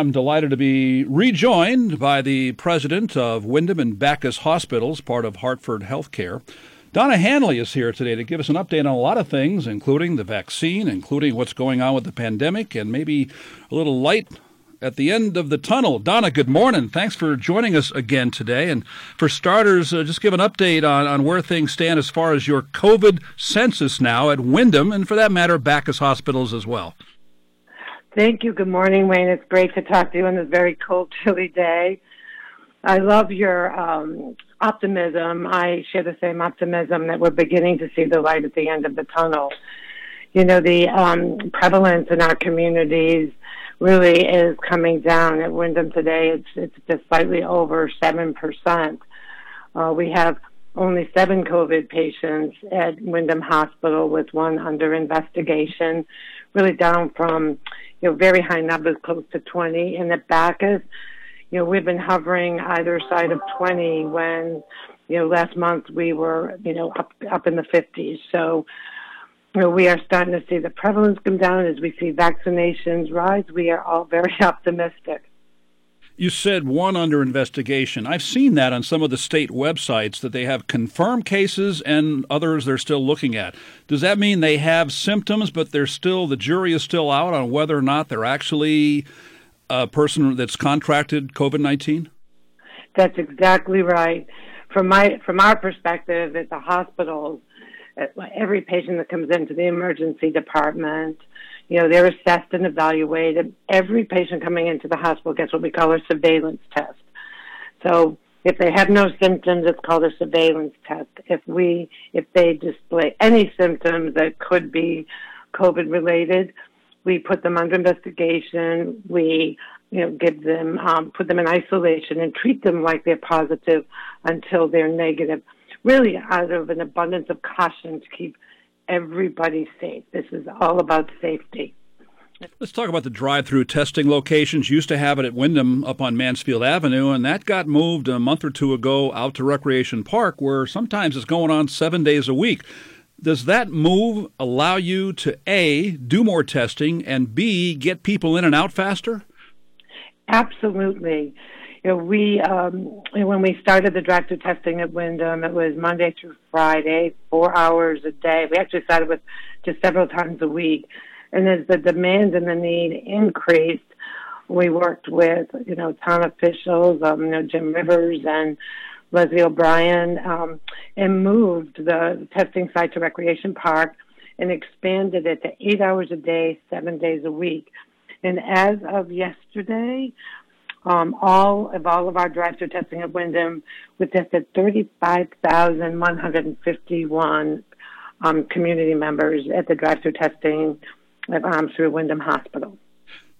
I'm delighted to be rejoined by the president of Windham and Backus Hospitals, part of Hartford Healthcare. Donna Handley is here today to give us an update on a lot of things, including the vaccine, including what's going on with the pandemic, and maybe a little light at the end of the tunnel. Donna, good morning. Thanks for joining us again today. And for starters, uh, just give an update on, on where things stand as far as your COVID census now at Windham, and for that matter, Backus Hospitals as well. Thank you. Good morning, Wayne. It's great to talk to you on this very cold, chilly day. I love your um, optimism. I share the same optimism that we're beginning to see the light at the end of the tunnel. You know, the um, prevalence in our communities really is coming down. At Windham today, it's it's just slightly over seven percent. Uh, we have only seven COVID patients at Windham Hospital, with one under investigation. Really down from you know, very high numbers, close to 20. And at Backus, you know, we've been hovering either side of 20 when, you know, last month we were, you know, up, up in the 50s. So, you know, we are starting to see the prevalence come down as we see vaccinations rise. We are all very optimistic. You said one under investigation. I've seen that on some of the state websites that they have confirmed cases and others they're still looking at. Does that mean they have symptoms, but they're still the jury is still out on whether or not they're actually a person that's contracted COVID nineteen? That's exactly right. From my from our perspective at the hospitals, every patient that comes into the emergency department you know, they're assessed and evaluated. Every patient coming into the hospital gets what we call a surveillance test. So if they have no symptoms, it's called a surveillance test. If we, if they display any symptoms that could be COVID related, we put them under investigation. We, you know, give them, um, put them in isolation and treat them like they're positive until they're negative. Really, out of an abundance of caution to keep everybody safe. This is all about safety. Let's talk about the drive through testing locations. Used to have it at Windham up on Mansfield Avenue, and that got moved a month or two ago out to Recreation Park, where sometimes it's going on seven days a week. Does that move allow you to A, do more testing, and B, get people in and out faster? Absolutely you know, we um, when we started the drive-through testing at Windham, it was Monday through Friday, four hours a day. We actually started with just several times a week, and as the demand and the need increased, we worked with you know town officials, um, you know Jim Rivers and Leslie O'Brien, um, and moved the testing site to Recreation Park and expanded it to eight hours a day, seven days a week. And as of yesterday, um, all of all of our drive-through testing at Windham, we tested 35,151 um, community members at the drive-through testing um, through Windham Hospital.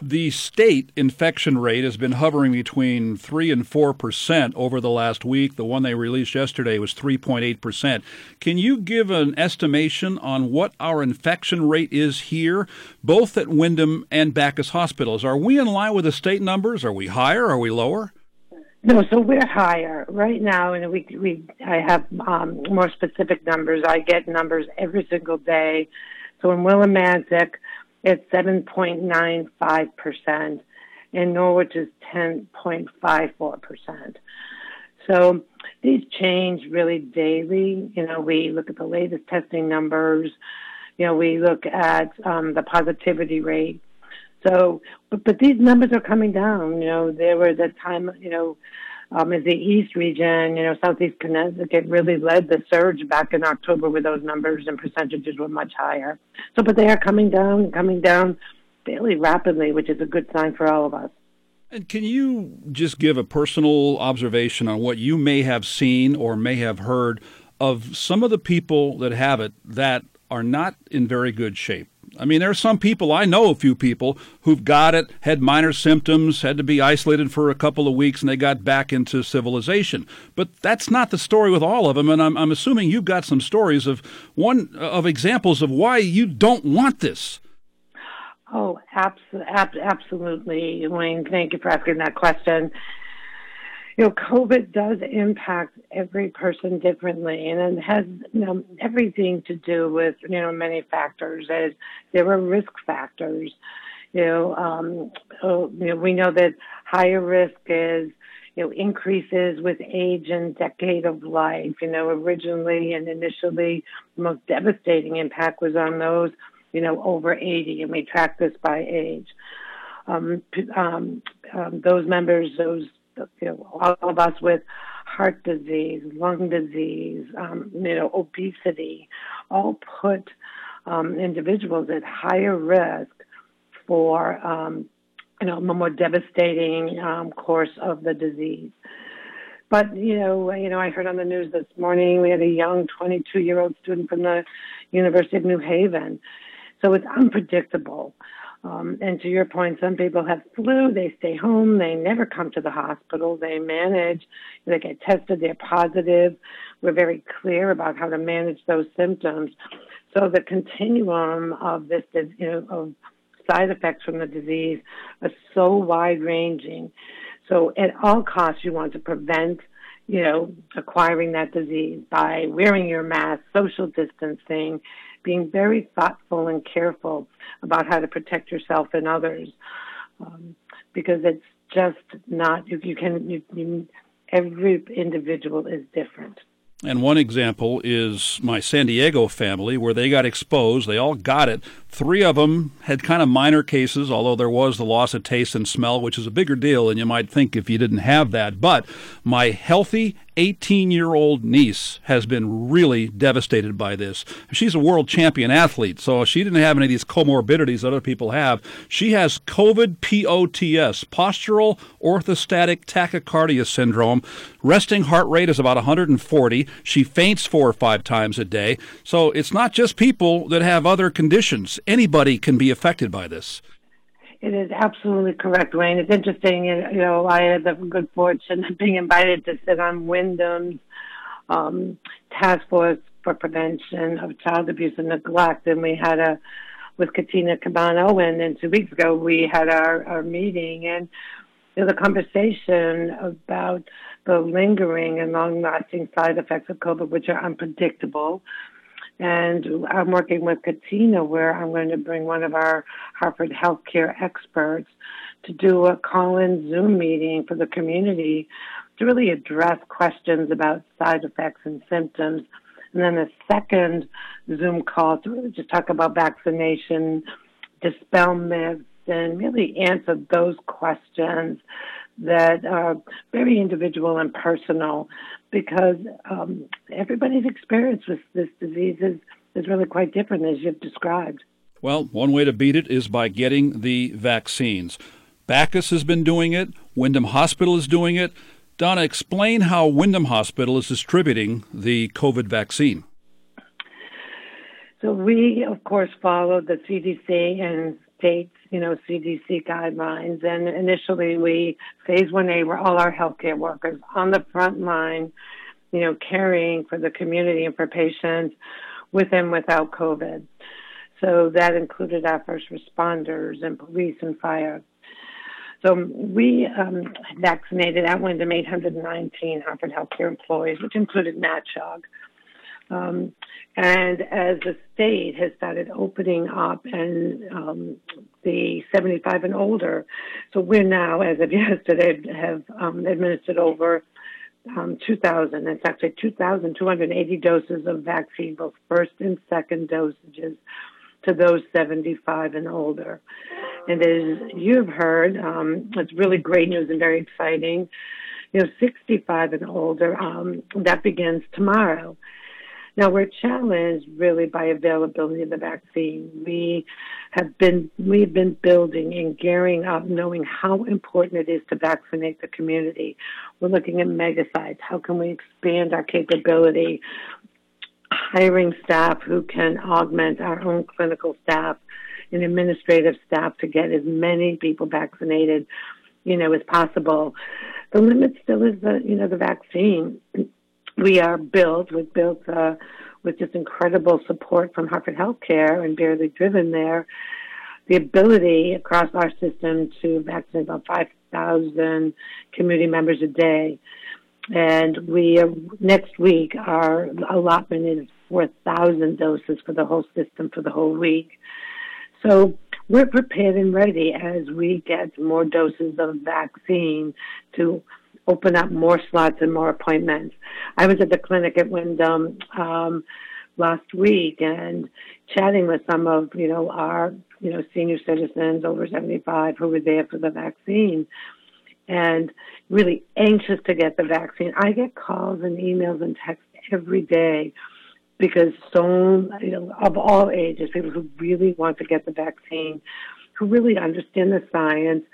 The state infection rate has been hovering between 3 and 4 percent over the last week. The one they released yesterday was 3.8 percent. Can you give an estimation on what our infection rate is here, both at Windham and Backus hospitals? Are we in line with the state numbers? Are we higher? Are we lower? No, so we're higher right now, and we we I have um, more specific numbers. I get numbers every single day. So in Willimantic, it's 7.95%, and Norwich is 10.54%. So these change really daily. You know, we look at the latest testing numbers. You know, we look at um, the positivity rate. So, but, but these numbers are coming down. You know, there was a time, you know, um, the East region, you know, Southeast Connecticut really led the surge back in October with those numbers and percentages were much higher. So, but they are coming down, coming down fairly rapidly, which is a good sign for all of us. And can you just give a personal observation on what you may have seen or may have heard of some of the people that have it that are not in very good shape? I mean, there are some people, I know a few people who've got it, had minor symptoms, had to be isolated for a couple of weeks, and they got back into civilization. But that's not the story with all of them, and I'm, I'm assuming you've got some stories of one of examples of why you don't want this. Oh, abso- ab- absolutely, Wayne. Thank you for asking that question you know, COVID does impact every person differently, and it has you know everything to do with you know many factors. As there are risk factors, You know, um, you know, we know that higher risk is you know, increases with age and decade of life. You know, originally and initially, the most devastating impact was on those, you know, over 80, and we track this by age. Um, um, um, those members, those, you know, all of us with heart disease, lung disease, um, you know, obesity, all put um, individuals at higher risk for um, you know, a more devastating um, course of the disease. But you know, you know, I heard on the news this morning we had a young 22-year-old student from the University of New Haven. So it's unpredictable. Um, and to your point, some people have flu, they stay home, they never come to the hospital, they manage, they get tested, they're positive. We're very clear about how to manage those symptoms. So the continuum of this, you know, of side effects from the disease are so wide ranging. So at all costs, you want to prevent, you know, acquiring that disease by wearing your mask, social distancing, being very thoughtful and careful about how to protect yourself and others, um, because it's just not you, you can you, you, every individual is different. And one example is my San Diego family, where they got exposed. They all got it. Three of them had kind of minor cases, although there was the loss of taste and smell, which is a bigger deal than you might think if you didn't have that. But my healthy 18 year old niece has been really devastated by this. She's a world champion athlete, so she didn't have any of these comorbidities that other people have. She has COVID POTS, postural orthostatic tachycardia syndrome. Resting heart rate is about 140. She faints four or five times a day. So it's not just people that have other conditions anybody can be affected by this. It is absolutely correct, Wayne. It's interesting. You know, I had the good fortune of being invited to sit on Windham's um, task force for prevention of child abuse and neglect, and we had a with Katina Cabano, and then two weeks ago we had our, our meeting, and you know, the conversation about the lingering and long-lasting side effects of COVID, which are unpredictable, and I'm working with Katina where I'm going to bring one of our Hartford healthcare experts to do a call in Zoom meeting for the community to really address questions about side effects and symptoms. And then a second Zoom call to just talk about vaccination, dispel myths, and really answer those questions that are very individual and personal because um, everybody's experience with this disease is, is really quite different, as you've described. Well, one way to beat it is by getting the vaccines. Backus has been doing it, Windham Hospital is doing it. Donna, explain how Windham Hospital is distributing the COVID vaccine. So, we, of course, follow the CDC and states, you know, CDC guidelines. And initially, we phase one A were all our healthcare workers on the front line, you know, caring for the community and for patients with and without COVID. So that included our first responders and police and fire. So we um, vaccinated at Windham 819 Hartford Healthcare employees, which included Matt Shog. Um, and as the state has started opening up and um, the 75 and older, so we're now, as of yesterday, have um, administered over um, 2,000. It's actually 2,280 doses of vaccine, both first and second dosages, to those 75 and older. And as you've heard, um, it's really great news and very exciting. You know, 65 and older, um, that begins tomorrow. Now we're challenged really by availability of the vaccine. We have been we've been building and gearing up, knowing how important it is to vaccinate the community. We're looking at mega sites. How can we expand our capability? Hiring staff who can augment our own clinical staff and administrative staff to get as many people vaccinated, you know, as possible. The limit still is the you know the vaccine we are built, we've built uh, with just incredible support from Hartford Healthcare and barely driven there, the ability across our system to vaccinate about 5,000 community members a day. And we, uh, next week, our allotment is 4,000 doses for the whole system for the whole week. So we're prepared and ready as we get more doses of vaccine to open up more slots and more appointments. I was at the clinic at Windham um, last week and chatting with some of you know our you know senior citizens over 75 who were there for the vaccine and really anxious to get the vaccine. I get calls and emails and texts every day because so you know of all ages, people who really want to get the vaccine, who really understand the science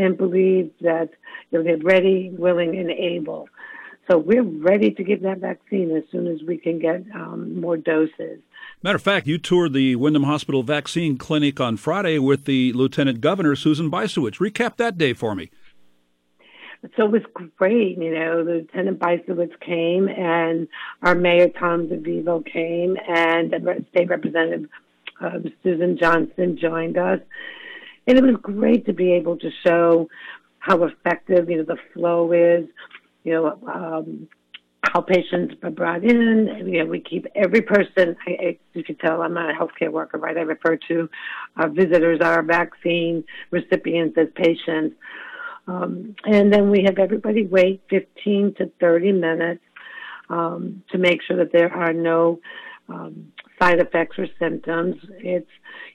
and believe that you know they're ready, willing, and able. So we're ready to give that vaccine as soon as we can get um, more doses. Matter of fact, you toured the Windham Hospital Vaccine Clinic on Friday with the Lieutenant Governor, Susan Bysiewicz. Recap that day for me. So it was great, you know. Lieutenant Bysiewicz came, and our Mayor Tom DeVivo came, and State Representative uh, Susan Johnson joined us. And it was great to be able to show how effective, you know, the flow is, you know, um, how patients are brought in. You know, we keep every person. I, I, you can tell I'm not a healthcare worker, right? I refer to our visitors, our vaccine recipients as patients. Um, and then we have everybody wait 15 to 30 minutes um, to make sure that there are no um, side effects or symptoms. It's,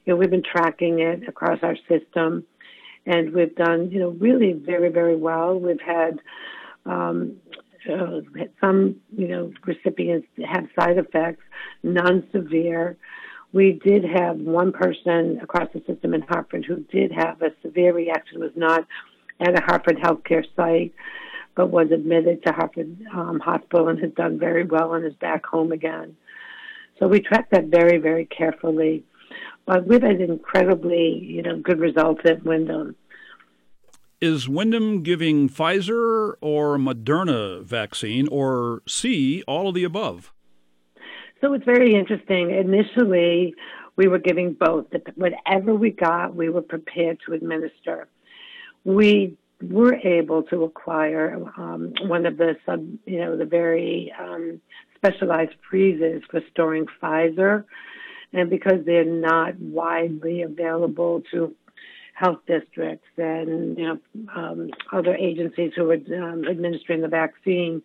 you know, we've been tracking it across our system and we've done, you know, really very, very well. We've had, um, uh, some, you know, recipients have side effects, none severe. We did have one person across the system in Hartford who did have a severe reaction, was not at a Hartford healthcare site, but was admitted to Hartford um, Hospital and has done very well and is back home again. So we track that very, very carefully. But we've had incredibly, you know, good results at Windham. Is Windham giving Pfizer or Moderna vaccine or C, all of the above? So it's very interesting. Initially, we were giving both. Whatever we got, we were prepared to administer we were able to acquire um, one of the sub, you know, the very um, specialized freezers for storing Pfizer, and because they're not widely available to health districts and you know um, other agencies who are um, administering the vaccine,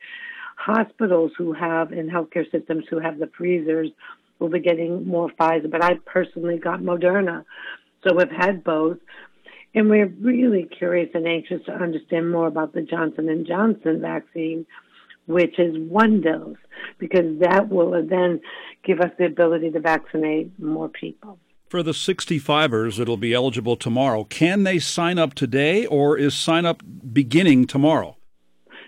hospitals who have and healthcare systems who have the freezers will be getting more Pfizer. But I personally got Moderna, so we've had both. And we're really curious and anxious to understand more about the Johnson and Johnson vaccine, which is one dose, because that will then give us the ability to vaccinate more people. For the 65ers that'll be eligible tomorrow, can they sign up today or is sign up beginning tomorrow?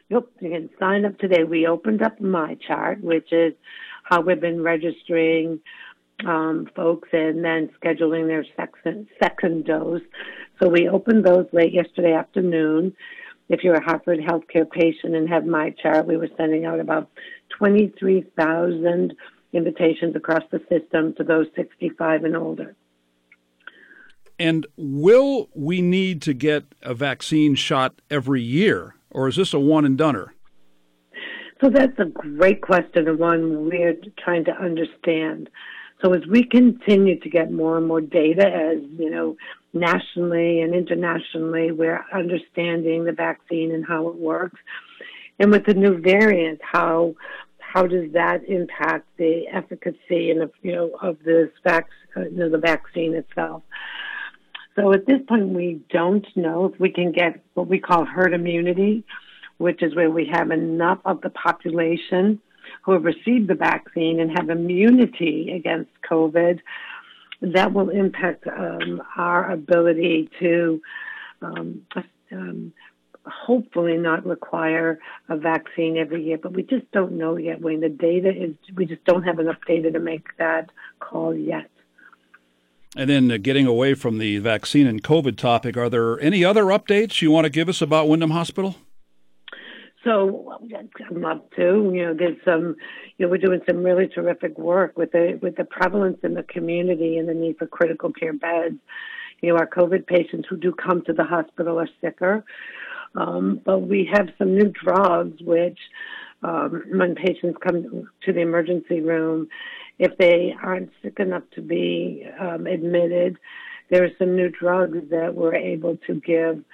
Yep, you can sign up today. We opened up my chart, which is how we've been registering um, folks and then scheduling their second, second dose. So we opened those late yesterday afternoon. If you're a Hartford healthcare patient and have MyChart, we were sending out about 23,000 invitations across the system to those 65 and older. And will we need to get a vaccine shot every year, or is this a one and doneer? So that's a great question, and one we're trying to understand. So as we continue to get more and more data, as you know, nationally and internationally, we're understanding the vaccine and how it works. And with the new variant, how how does that impact the efficacy and you know of this vac- uh, you know, the vaccine itself? So at this point, we don't know if we can get what we call herd immunity, which is where we have enough of the population who have received the vaccine and have immunity against COVID, that will impact um, our ability to um, um, hopefully not require a vaccine every year. But we just don't know yet, Wayne. The data is, we just don't have enough data to make that call yet. And then uh, getting away from the vaccine and COVID topic, are there any other updates you want to give us about Windham Hospital? So I'd love to. You know, there's some. You know, we're doing some really terrific work with the with the prevalence in the community and the need for critical care beds. You know, our COVID patients who do come to the hospital are sicker, um, but we have some new drugs which, um, when patients come to the emergency room, if they aren't sick enough to be um, admitted, there are some new drugs that we're able to give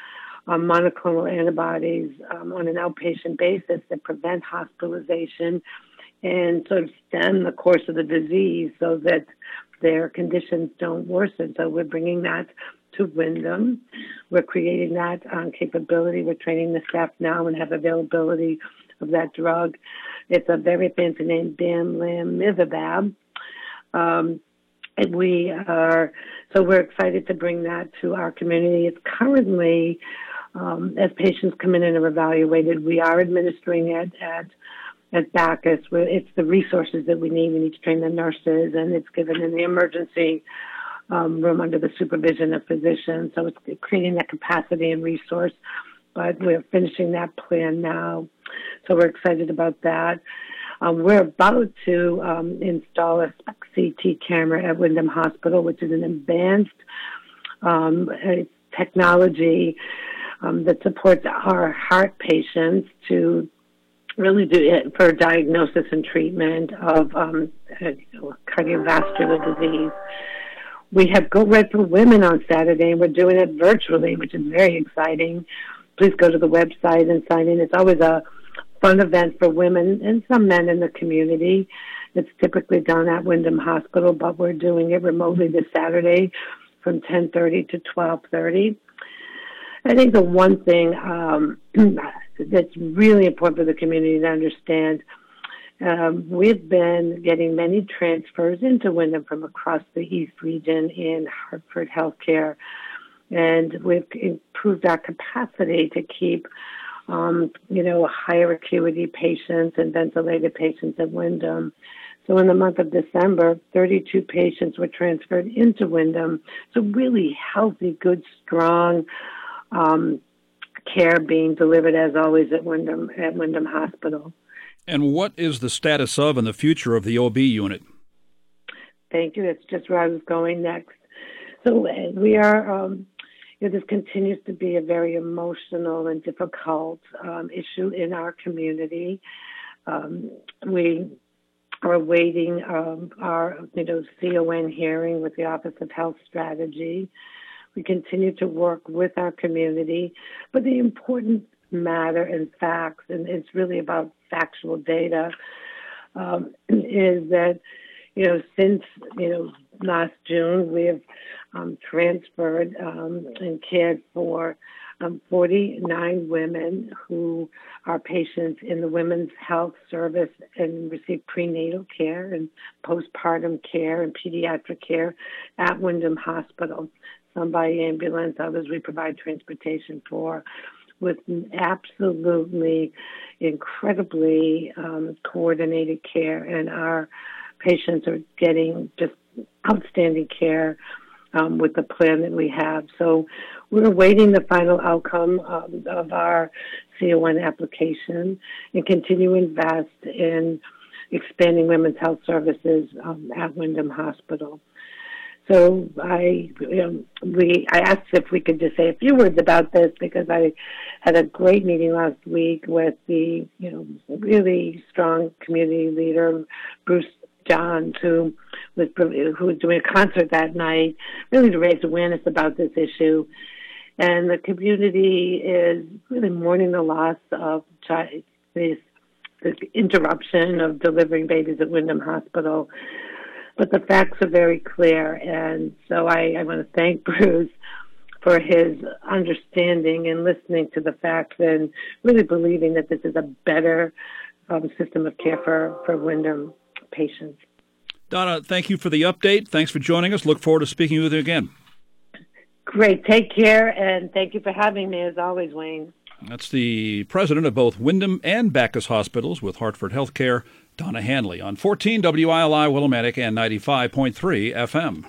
um, monoclonal antibodies um, on an outpatient basis that prevent hospitalization and sort of stem the course of the disease so that their conditions don't worsen. So we're bringing that to Windham. We're creating that um, capability. We're training the staff now and have availability of that drug. It's a very fancy name, bamlanivimab. Um, and we are so we're excited to bring that to our community. It's currently, um, as patients come in and are evaluated, we are administering it at at Backus. It's the resources that we need. We need to train the nurses, and it's given in the emergency um, room under the supervision of physicians. So it's creating that capacity and resource. But we're finishing that plan now. So we're excited about that. Um, we're about to um, install a CT camera at Windham Hospital, which is an advanced um, technology um, that supports our heart patients to really do it for diagnosis and treatment of um, cardiovascular disease. We have Go Red for Women on Saturday, and we're doing it virtually, which is very exciting. Please go to the website and sign in. It's always a fun event for women and some men in the community. It's typically done at Windham Hospital, but we're doing it remotely this Saturday from 10:30 to 12:30. I think the one thing um, that's really important for the community to understand. Um, we've been getting many transfers into Windham from across the East region in Hartford Healthcare, and we've improved our capacity to keep um, you know, higher acuity patients and ventilated patients at Windham. So in the month of December, 32 patients were transferred into Windham. So really healthy, good, strong um, care being delivered as always at Windham at Windham Hospital. And what is the status of and the future of the OB unit? Thank you. That's just where I was going next. So uh, we are um, you know, this continues to be a very emotional and difficult um, issue in our community. Um, we are awaiting um, our, you know, CON hearing with the Office of Health Strategy. We continue to work with our community, but the important matter and facts, and it's really about factual data, um, is that you know since you know last June we have um, transferred um, and cared for um, 49 women who are patients in the Women's Health Service and receive prenatal care and postpartum care and pediatric care at Windham Hospital. Some by ambulance, others we provide transportation for with absolutely incredibly um, coordinated care, and our patients are getting just outstanding care um, with the plan that we have. So we're awaiting the final outcome of, of our CON application and continue to invest in expanding women's health services um, at Windham Hospital. So I, you know, we, I asked if we could just say a few words about this because I had a great meeting last week with the, you know, really strong community leader, Bruce Johns, who was who was doing a concert that night, really to raise awareness about this issue. And the community is really mourning the loss of this, this interruption of delivering babies at Windham Hospital. But the facts are very clear, and so I, I want to thank Bruce for his understanding and listening to the facts and really believing that this is a better um, system of care for, for Windham patients. Donna, thank you for the update. Thanks for joining us. Look forward to speaking with you again. Great. Take care, and thank you for having me as always, Wayne. That's the president of both Windham and Backus Hospitals with Hartford Healthcare, Donna Handley, on 14 WILI Willimantic and 95.3 FM.